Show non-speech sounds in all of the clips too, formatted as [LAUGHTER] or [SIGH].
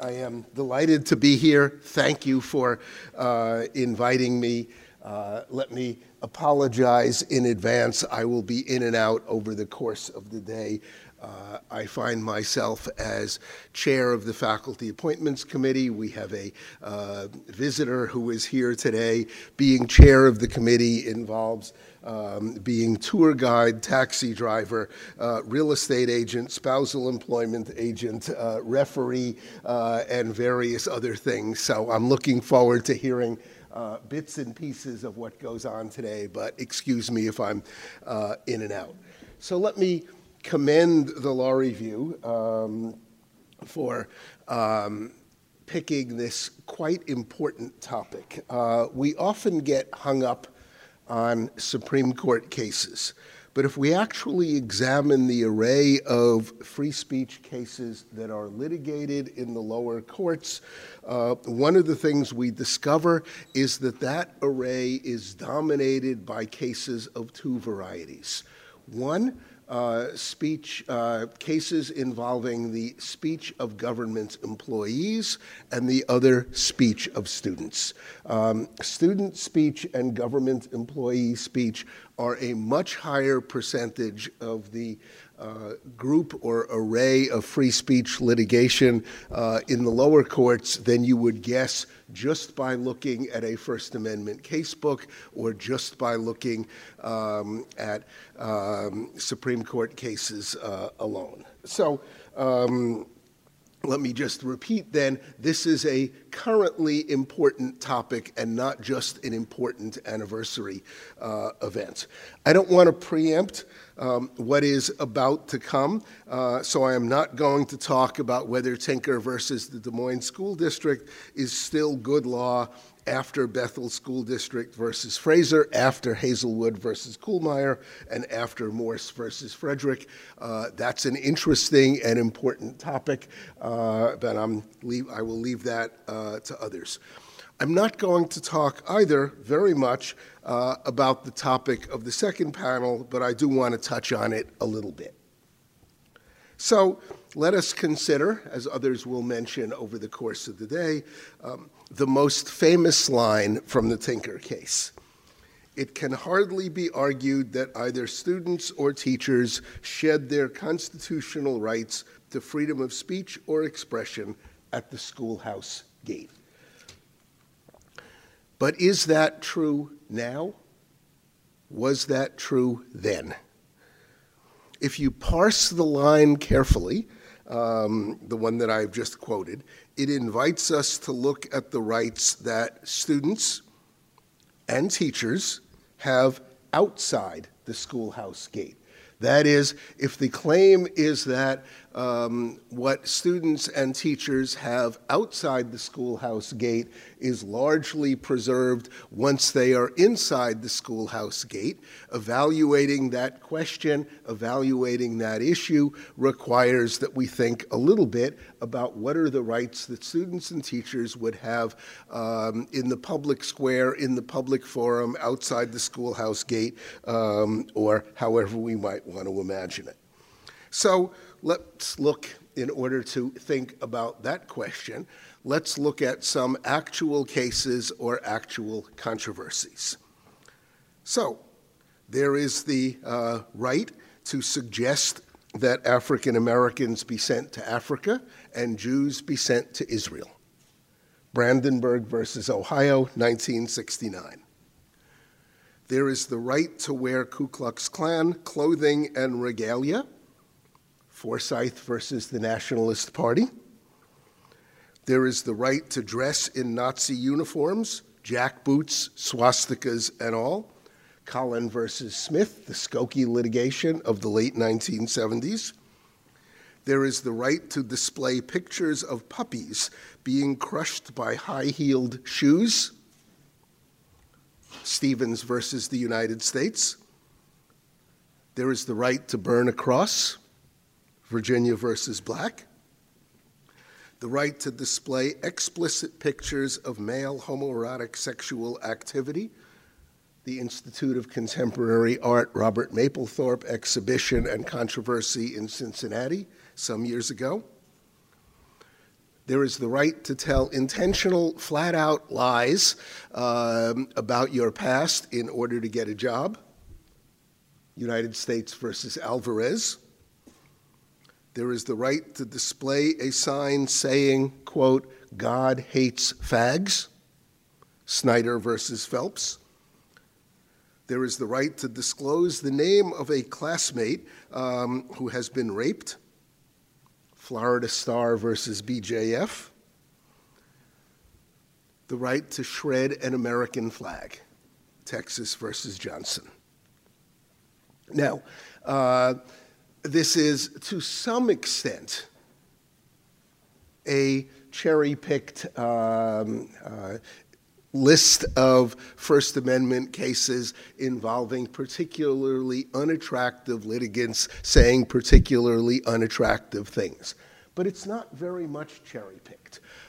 I am delighted to be here. Thank you for uh, inviting me. Uh, let me apologize in advance. I will be in and out over the course of the day. Uh, I find myself as chair of the Faculty Appointments Committee. We have a uh, visitor who is here today. Being chair of the committee involves um, being tour guide, taxi driver, uh, real estate agent, spousal employment agent, uh, referee, uh, and various other things. So I'm looking forward to hearing uh, bits and pieces of what goes on today, but excuse me if I'm uh, in and out. So let me commend the Law Review um, for um, picking this quite important topic. Uh, we often get hung up on Supreme Court cases. But if we actually examine the array of free speech cases that are litigated in the lower courts, uh, one of the things we discover is that that array is dominated by cases of two varieties. One, uh, speech uh, cases involving the speech of government employees and the other speech of students. Um, student speech and government employee speech are a much higher percentage of the uh, group or array of free speech litigation uh, in the lower courts than you would guess just by looking at a First Amendment casebook or just by looking um, at um, Supreme Court cases uh, alone. So, um, let me just repeat then this is a currently important topic and not just an important anniversary uh, event. I don't want to preempt um, what is about to come. Uh, so I am not going to talk about whether Tinker versus the Des Moines School District is still good law after Bethel School District versus Fraser, after Hazelwood versus Kuhlmeier, and after Morse versus Frederick. Uh, that's an interesting and important topic, uh, but I'm leave, I will leave that uh, to others. I'm not going to talk either very much uh, about the topic of the second panel, but I do want to touch on it a little bit. So let us consider, as others will mention over the course of the day, um, the most famous line from the Tinker case. It can hardly be argued that either students or teachers shed their constitutional rights to freedom of speech or expression at the schoolhouse gate. But is that true now? Was that true then? If you parse the line carefully, um, the one that I've just quoted, it invites us to look at the rights that students and teachers have outside the schoolhouse gate. That is, if the claim is that um, what students and teachers have outside the schoolhouse gate is largely preserved once they are inside the schoolhouse gate. Evaluating that question, evaluating that issue requires that we think a little bit about what are the rights that students and teachers would have um, in the public square, in the public forum, outside the schoolhouse gate, um, or however we might want to imagine it. So, let's look, in order to think about that question, let's look at some actual cases or actual controversies. So, there is the uh, right to suggest that African Americans be sent to Africa and Jews be sent to Israel. Brandenburg versus Ohio, 1969. There is the right to wear Ku Klux Klan clothing and regalia Forsyth versus the Nationalist Party. There is the right to dress in Nazi uniforms, jackboots, swastikas, and all. Collin versus Smith, the Skokie litigation of the late 1970s. There is the right to display pictures of puppies being crushed by high heeled shoes. Stevens versus the United States. There is the right to burn a cross. Virginia versus Black, the right to display explicit pictures of male homoerotic sexual activity, the Institute of Contemporary Art Robert Mapplethorpe exhibition and controversy in Cincinnati some years ago, There is the right to tell intentional, flat out lies um, about your past in order to get a job. United States versus Alvarez. There is the right to display a sign saying, quote, God hates fags. Snyder versus Phelps. There is the right to disclose the name of a classmate um, who has been raped. Florida Star versus BJF. The right to shred an American flag. Texas versus Johnson. Now, uh, this is to some extent a cherry picked um, uh, list of First Amendment cases involving particularly unattractive litigants saying particularly unattractive things. But it's not very much cherry picked.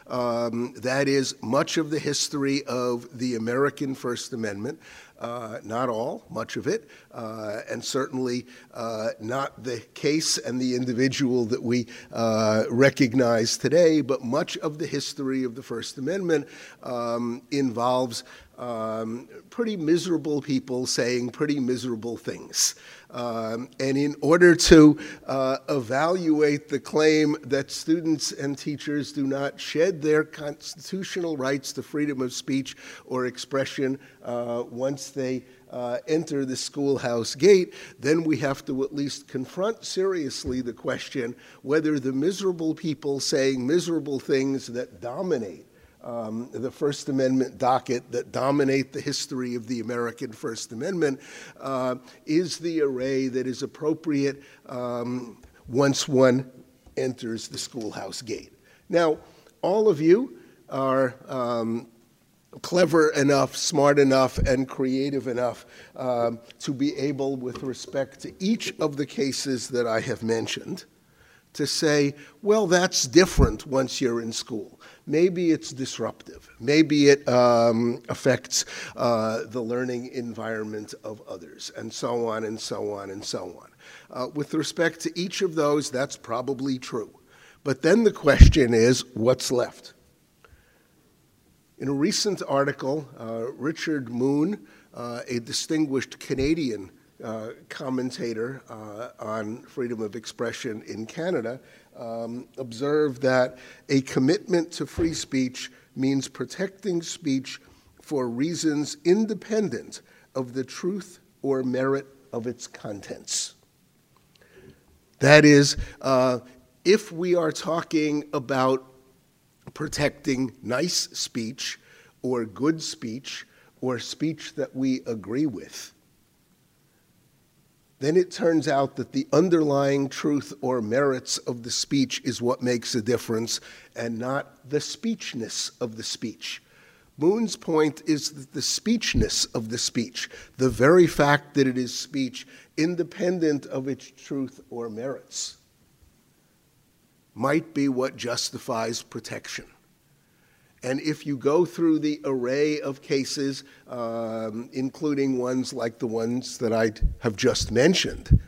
Um, that is much of the history of the American First Amendment. Uh, not all, much of it, uh, and certainly uh, not the case and the individual that we uh, recognize today, but much of the history of the First Amendment um, involves um, pretty miserable people saying pretty miserable things. Um, and in order to uh, evaluate the claim that students and teachers do not shed their constitutional rights to freedom of speech or expression uh, once they uh, enter the schoolhouse gate, then we have to at least confront seriously the question whether the miserable people saying miserable things that dominate um, the First Amendment docket that dominate the history of the American First Amendment uh, is the array that is appropriate um, once one enters the schoolhouse gate. Now, all of you are um, clever enough, smart enough, and creative enough um, to be able, with respect to each of the cases that I have mentioned, to say, well, that's different once you're in school. Maybe it's disruptive. Maybe it um, affects uh, the learning environment of others, and so on and so on and so on. Uh, with respect to each of those, that's probably true. But then the question is what's left? In a recent article, uh, Richard Moon, uh, a distinguished Canadian uh, commentator uh, on freedom of expression in Canada, um, observed that a commitment to free speech means protecting speech for reasons independent of the truth or merit of its contents. That is, uh, if we are talking about protecting nice speech or good speech or speech that we agree with, then it turns out that the underlying truth or merits of the speech is what makes a difference and not the speechness of the speech. Moon's point is that the speechness of the speech, the very fact that it is speech, independent of its truth or merits, might be what justifies protection. And if you go through the array of cases, um, including ones like the ones that I have just mentioned,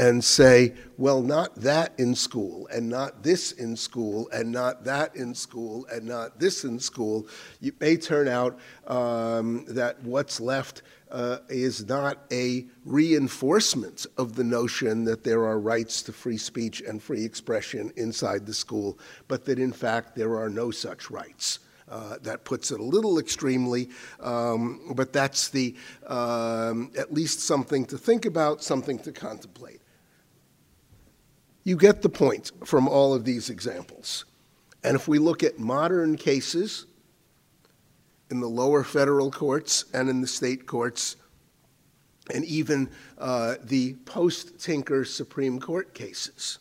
and say, well, not that in school, and not this in school, and not that in school, and not this in school, it may turn out um, that what's left uh, is not a reinforcement of the notion that there are rights to free speech and free expression inside the school, but that in fact there are no such rights. Uh, that puts it a little extremely, um, but that's the um, at least something to think about, something to contemplate. You get the point from all of these examples. And if we look at modern cases, in the lower federal courts and in the state courts, and even uh, the post Tinker Supreme Court cases.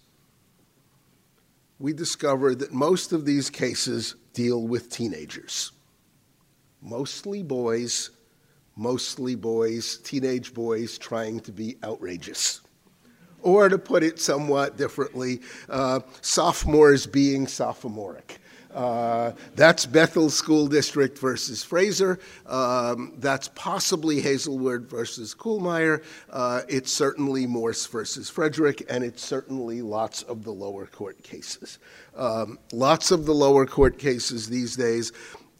We discover that most of these cases deal with teenagers, mostly boys, mostly boys, teenage boys trying to be outrageous. Or to put it somewhat differently, uh, sophomores being sophomoric. Uh, that's Bethel School District versus Fraser. Um, that's possibly Hazelwood versus Kuhlmeier. Uh, it's certainly Morse versus Frederick, and it's certainly lots of the lower court cases. Um, lots of the lower court cases these days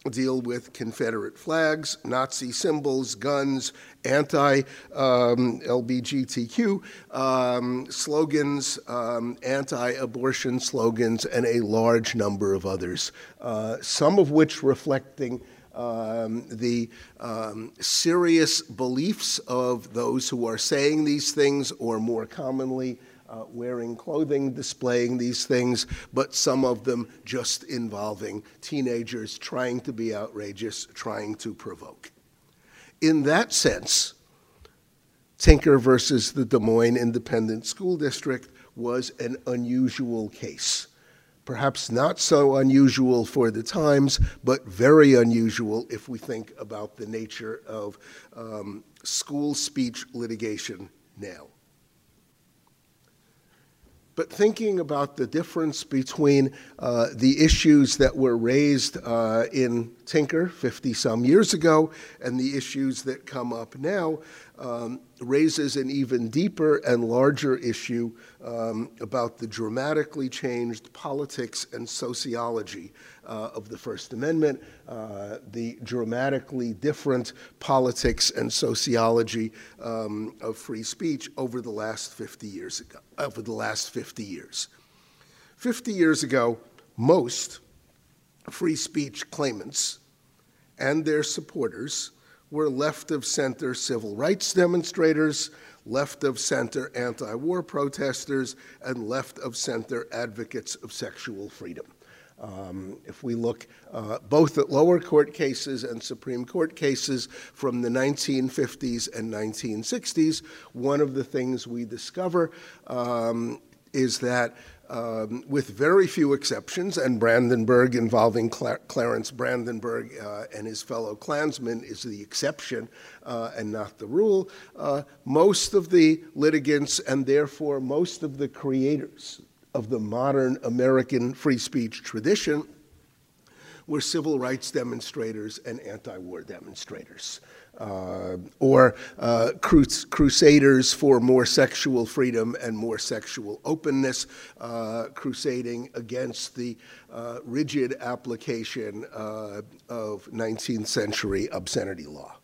deal with Confederate flags, Nazi symbols, guns, anti um, LBGTQ um, slogans, um, anti abortion slogans, and a large number of others, uh, some of which reflecting. Um, the um, serious beliefs of those who are saying these things, or more commonly, uh, wearing clothing displaying these things, but some of them just involving teenagers trying to be outrageous, trying to provoke. In that sense, Tinker versus the Des Moines Independent School District was an unusual case. Perhaps not so unusual for the times, but very unusual if we think about the nature of um, school speech litigation now. But thinking about the difference between uh, the issues that were raised uh, in Tinker 50 some years ago and the issues that come up now, um, raises an even deeper and larger issue um, about the dramatically changed politics and sociology uh, of the First Amendment, uh, the dramatically different politics and sociology um, of free speech over the last 50 years ago, over the last 50 years. 50 years ago, most free speech claimants and their supporters were left of center civil rights demonstrators, left of center anti war protesters, and left of center advocates of sexual freedom. Um, if we look uh, both at lower court cases and Supreme Court cases from the 1950s and 1960s, one of the things we discover um, is that um, with very few exceptions, and Brandenburg involving Cla- Clarence Brandenburg uh, and his fellow Klansmen is the exception uh, and not the rule. Uh, most of the litigants, and therefore most of the creators of the modern American free speech tradition, were civil rights demonstrators and anti war demonstrators uh, or uh, crusaders for more sexual freedom and more sexual openness, uh, crusading against the uh, rigid application uh, of 19th century obscenity law.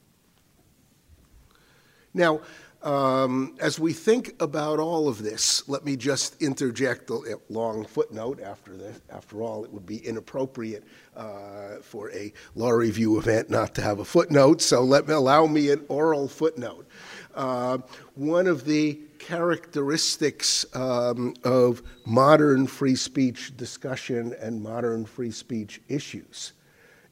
Now, um, as we think about all of this, let me just interject a long footnote. After this, after all, it would be inappropriate uh, for a law review event not to have a footnote. So let me allow me an oral footnote. Uh, one of the characteristics um, of modern free speech discussion and modern free speech issues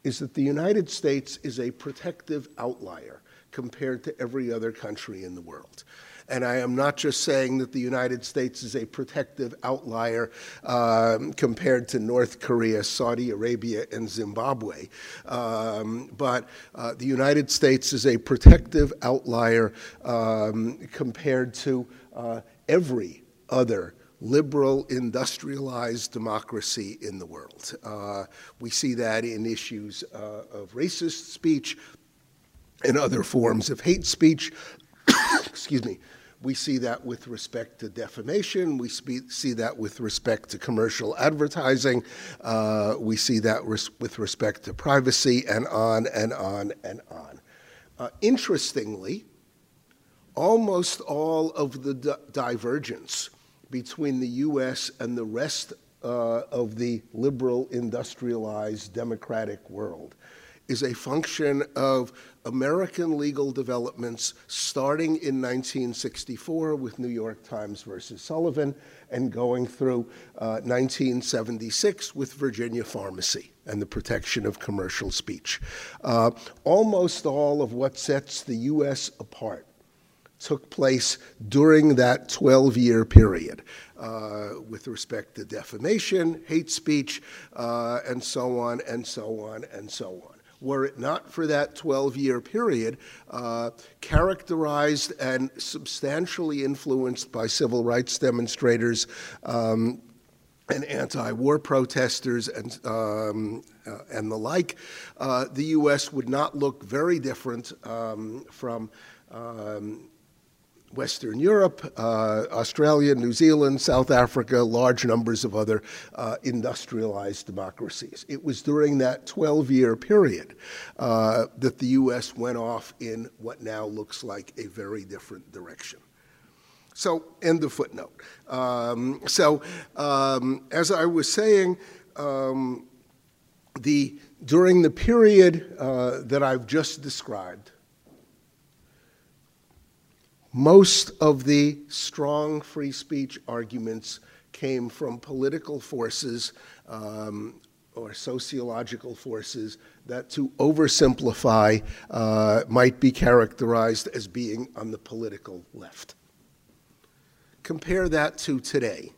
is that the United States is a protective outlier compared to every other country in the world. And I am not just saying that the United States is a protective outlier um, compared to North Korea, Saudi Arabia, and Zimbabwe, um, but uh, the United States is a protective outlier um, compared to uh, every other liberal, industrialized democracy in the world. Uh, we see that in issues uh, of racist speech, and other forms of hate speech. [COUGHS] Excuse me. We see that with respect to defamation. We see that with respect to commercial advertising. Uh, we see that res- with respect to privacy, and on and on and on. Uh, interestingly, almost all of the di- divergence between the U.S. and the rest uh, of the liberal, industrialized, democratic world is a function of American legal developments starting in 1964 with New York Times versus Sullivan and going through uh, 1976 with Virginia Pharmacy and the protection of commercial speech. Uh, almost all of what sets the U.S. apart took place during that 12 year period uh, with respect to defamation, hate speech, uh, and so on and so on and so on were it not for that 12 year period, uh, characterized and substantially influenced by civil rights demonstrators. Um, and anti-war protesters and, um, uh, and the like, uh, the U.S. would not look very different um, from um, Western Europe, uh, Australia, New Zealand, South Africa, large numbers of other uh, industrialized democracies. It was during that 12 year period uh, that the U.S. went off in what now looks like a very different direction. So, end of footnote. Um, so, um, as I was saying, um, the, during the period uh, that I've just described, most of the strong free speech arguments came from political forces um, or sociological forces that, to oversimplify, uh, might be characterized as being on the political left. Compare that to today.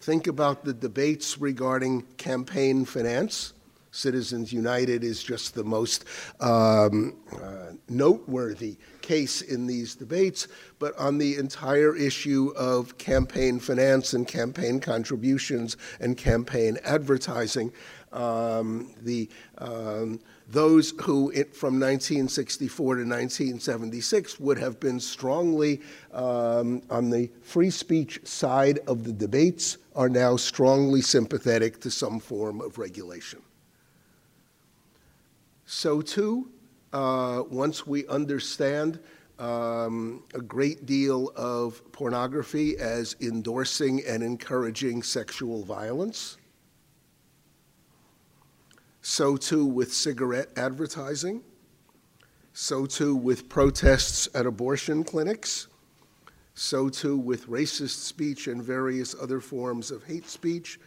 Think about the debates regarding campaign finance. Citizens United is just the most um, uh, noteworthy case in these debates, but on the entire issue of campaign finance and campaign contributions and campaign advertising, um, the um, those who, from 1964 to 1976, would have been strongly um, on the free speech side of the debates are now strongly sympathetic to some form of regulation. So, too, uh, once we understand um, a great deal of pornography as endorsing and encouraging sexual violence, so too with cigarette advertising, so too with protests at abortion clinics, so too with racist speech and various other forms of hate speech,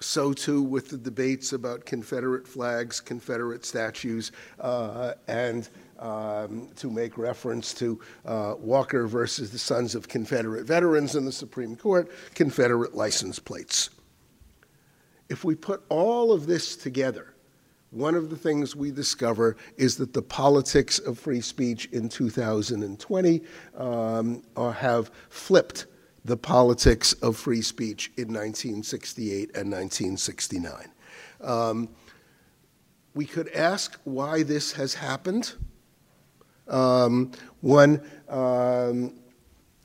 so too with the debates about Confederate flags, Confederate statues, uh, and um, to make reference to uh, Walker versus the Sons of Confederate Veterans in the Supreme Court, Confederate license plates. If we put all of this together, one of the things we discover is that the politics of free speech in 2020 um, have flipped the politics of free speech in 1968 and 1969. Um, we could ask why this has happened. Um, one, um,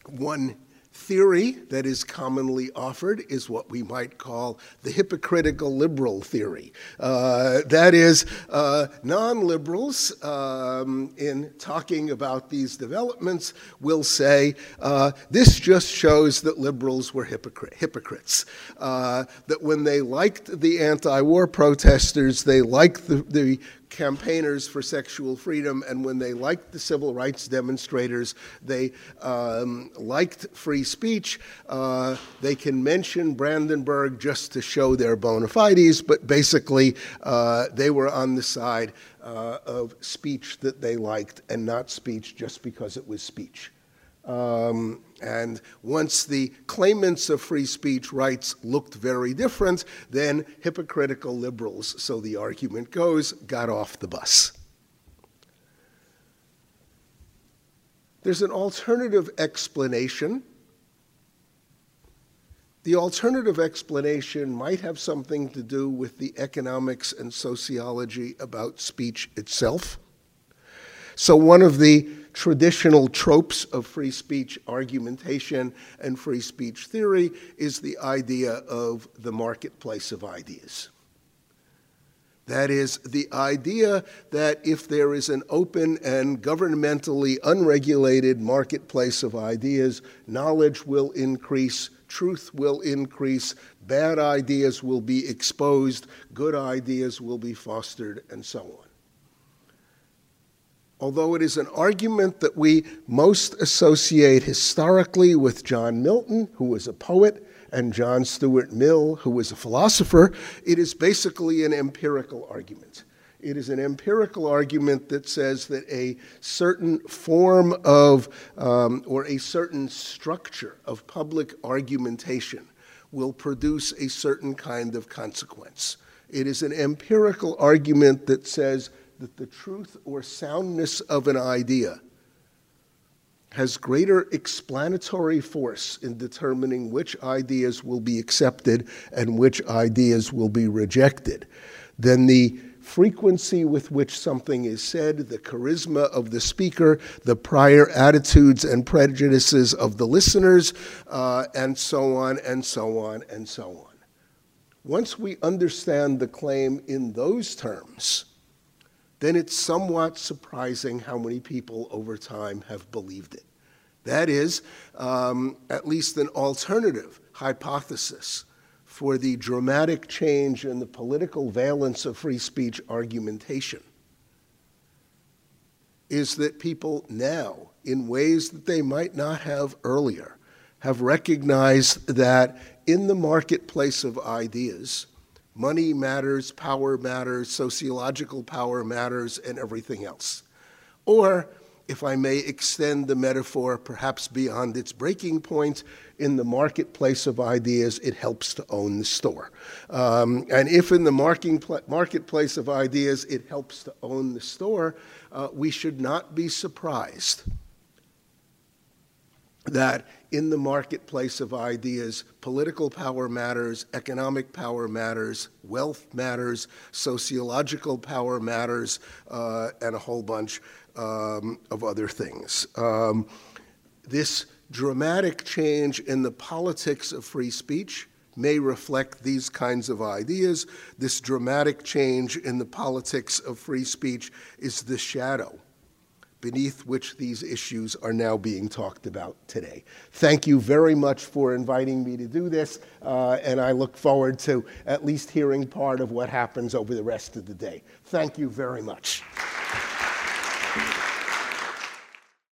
one theory that is commonly offered is what we might call the hypocritical liberal theory. Uh, that is, uh, non liberals, um, in talking about these developments, will say uh, this just shows that liberals were hypocr- hypocrites. Uh, that when they liked the anti war protesters, they liked the, the campaigners for sexual freedom, and when they liked the civil rights demonstrators, they um, liked free speech. Uh, they can mention Brandenburg just to show their bona fides, but basically uh, they were on the side uh, of speech that they liked and not speech just because it was speech. Um, and once the claimants of free speech rights looked very different, then hypocritical liberals, so the argument goes, got off the bus. There's an alternative explanation. The alternative explanation might have something to do with the economics and sociology about speech itself. So, one of the traditional tropes of free speech argumentation and free speech theory is the idea of the marketplace of ideas. That is, the idea that if there is an open and governmentally unregulated marketplace of ideas, knowledge will increase, truth will increase, bad ideas will be exposed, good ideas will be fostered, and so on although it is an argument that we most associate historically with John Milton, who was a poet, and John Stuart Mill, who was a philosopher, it is basically an empirical argument. It is an empirical argument that says that a certain form of, um, or a certain structure of public argumentation will produce a certain kind of consequence. It is an empirical argument that says that the truth or soundness of an idea has greater explanatory force in determining which ideas will be accepted and which ideas will be rejected than the frequency with which something is said, the charisma of the speaker, the prior attitudes and prejudices of the listeners, uh, and so on and so on and so on. Once we understand the claim in those terms, then it's somewhat surprising how many people over time have believed it. That is um, at least an alternative hypothesis for the dramatic change in the political valence of free speech argumentation is that people now, in ways that they might not have earlier, have recognized that in the marketplace of ideas, money matters, power matters, sociological power matters, and everything else. Or if I may extend the metaphor perhaps beyond its breaking point, in the marketplace of ideas, it helps to own the store. Um, and if in the marketplace of ideas, it helps to own the store, uh, we should not be surprised that in the marketplace of ideas, political power matters, economic power matters, wealth matters, sociological power matters, uh, and a whole bunch um, of other things. Um, this dramatic change in the politics of free speech may reflect these kinds of ideas. This dramatic change in the politics of free speech is the shadow beneath which these issues are now being talked about today. Thank you very much for inviting me to do this, uh, and I look forward to at least hearing part of what happens over the rest of the day. Thank you very much.